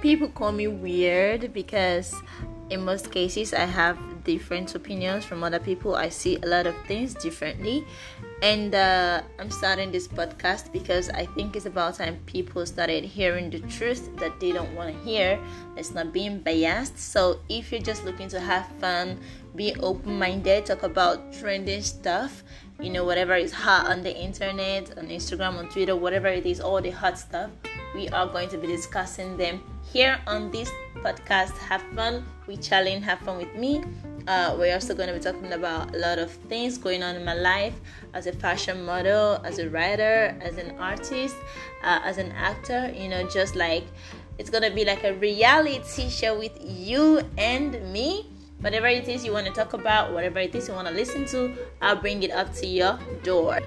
people call me weird because in most cases I have different opinions from other people. I see a lot of things differently. And uh, I'm starting this podcast because I think it's about time people started hearing the truth that they don't want to hear. It's not being biased. So if you're just looking to have fun, be open minded, talk about trending stuff, you know, whatever is hot on the internet, on Instagram, on Twitter, whatever it is, all the hot stuff, we are going to be discussing them here on this podcast. Have fun with challenge, have fun with me. Uh, we're also going to be talking about a lot of things going on in my life as a fashion model, as a writer, as an artist, uh, as an actor. You know, just like it's going to be like a reality show with you and me. Whatever it is you want to talk about, whatever it is you want to listen to, I'll bring it up to your door.